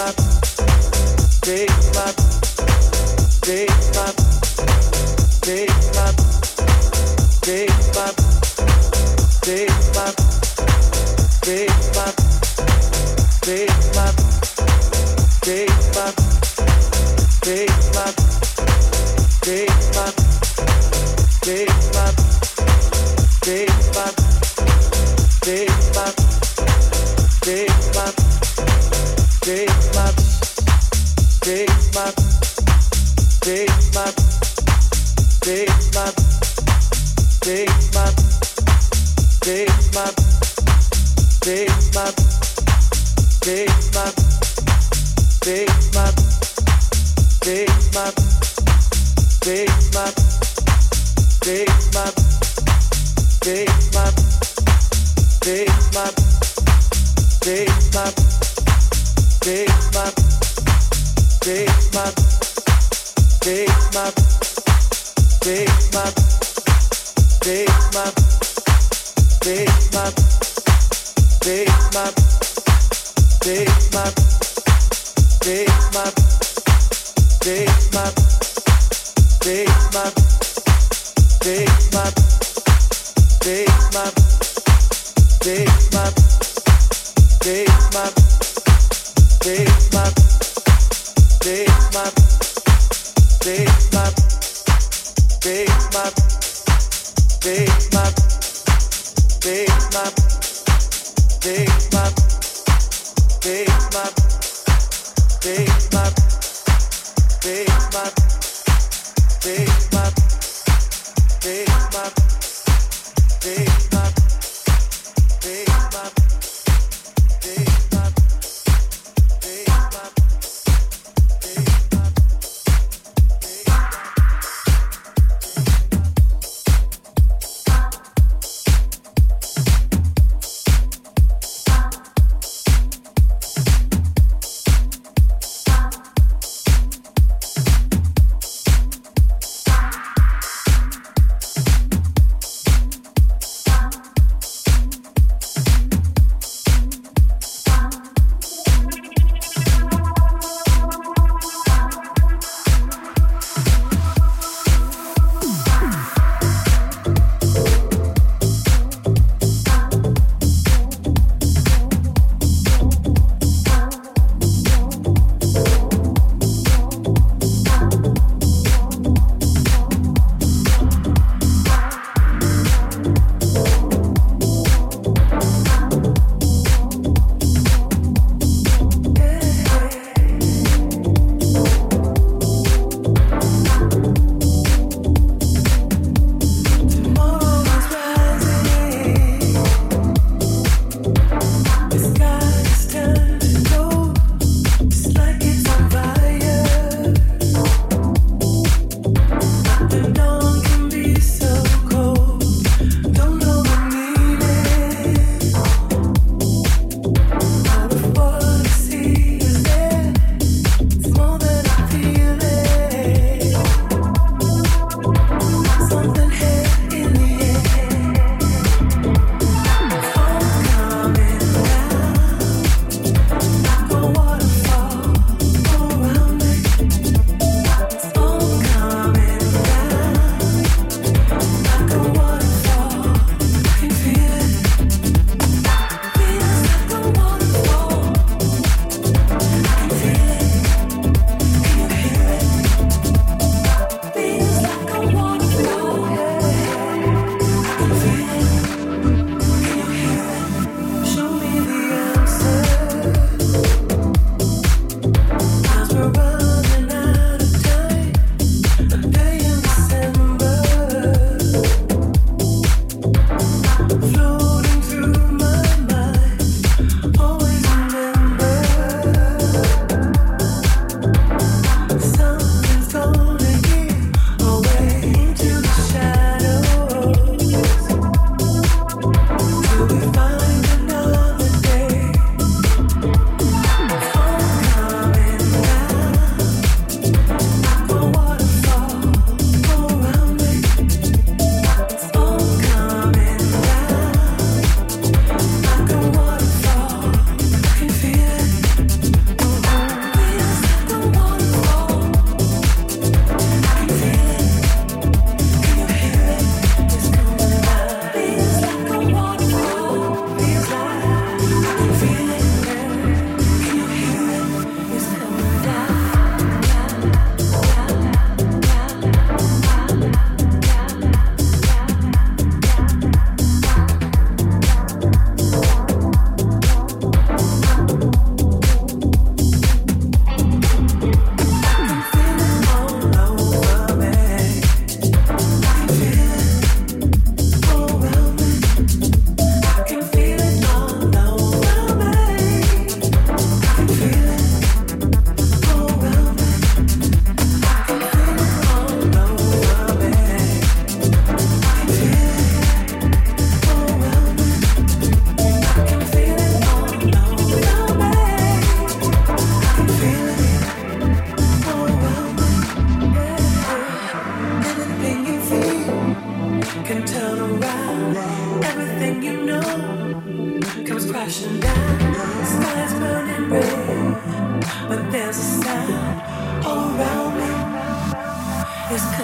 Take my, take my, take my. Take my, take my, take my. Take my, take my, take my. Take my, take my, take my, take Big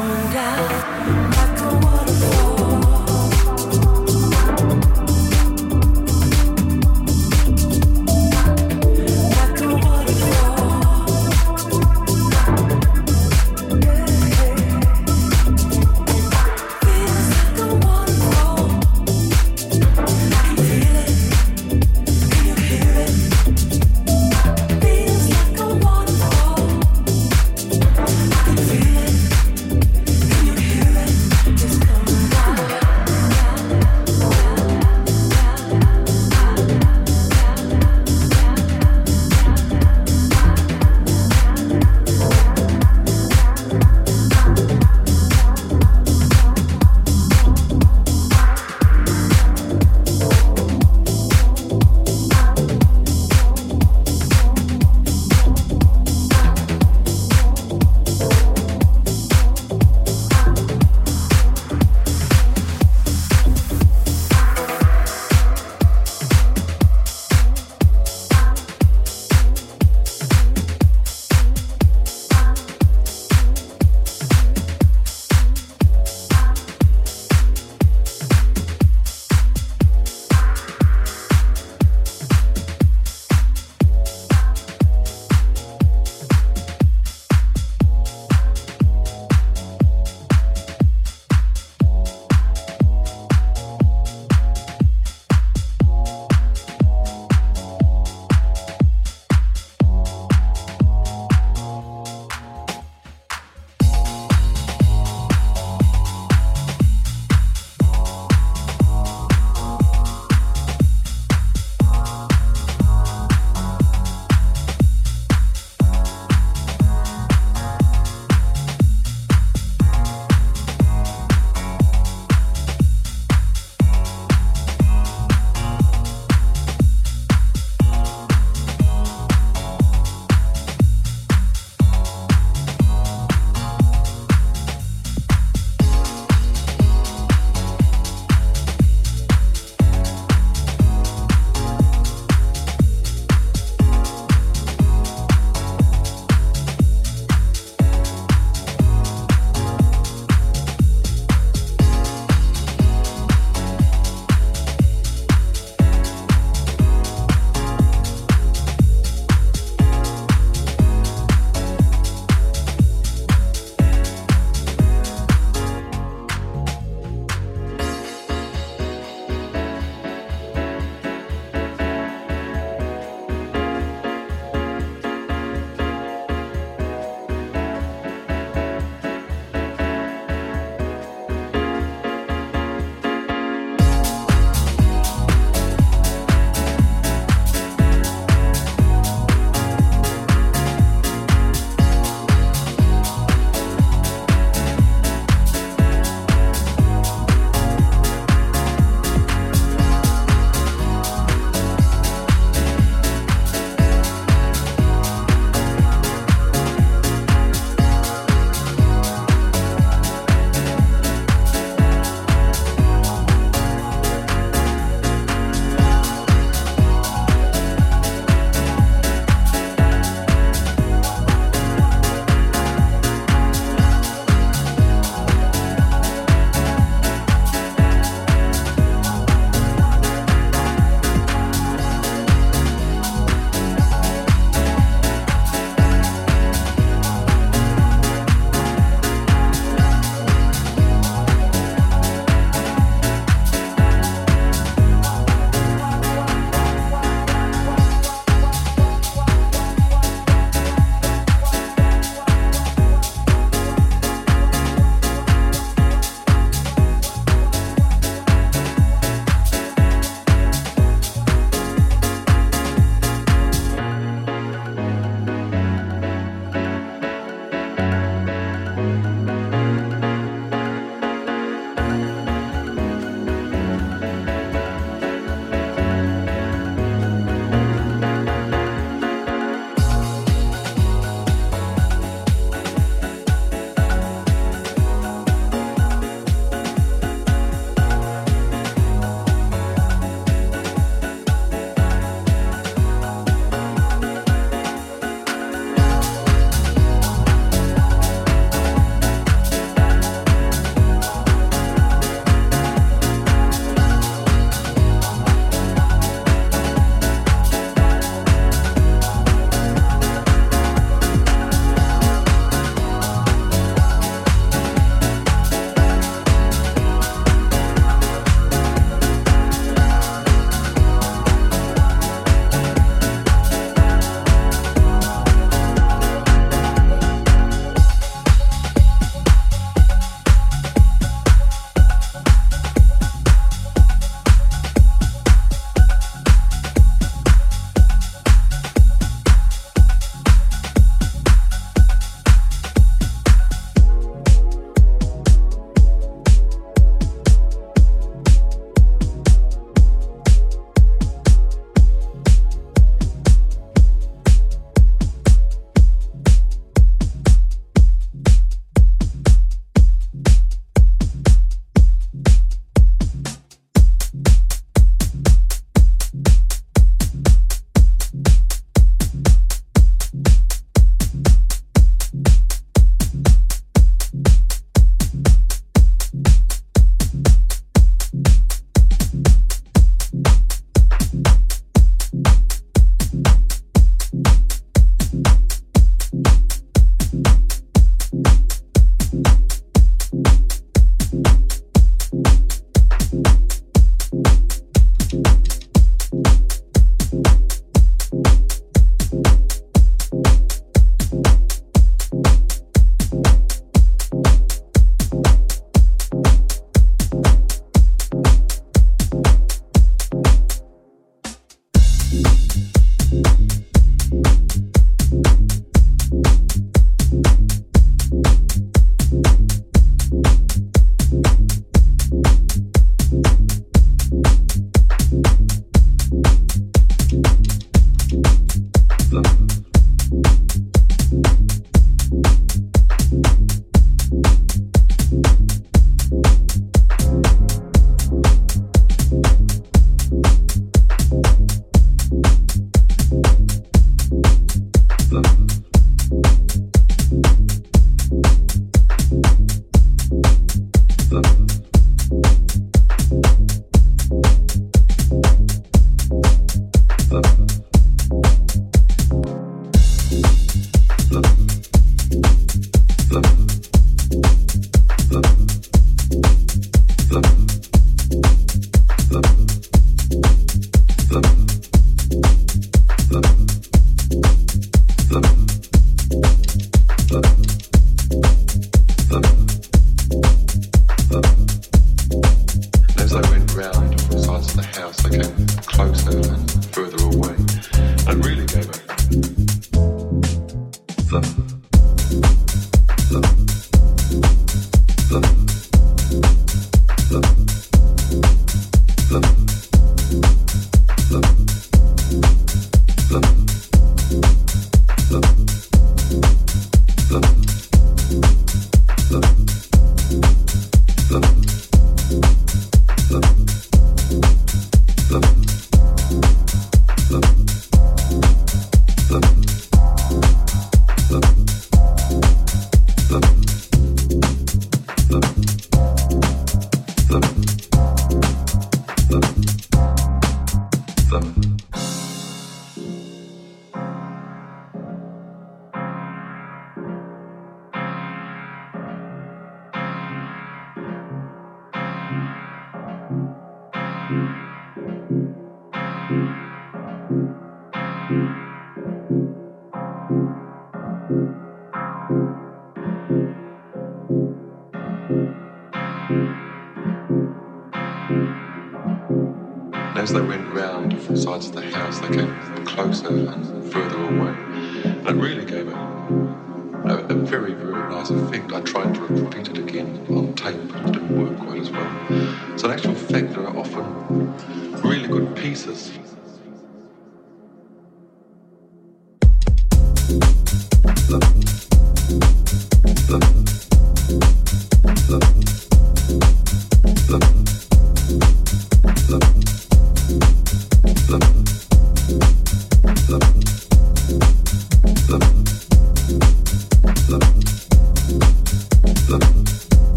down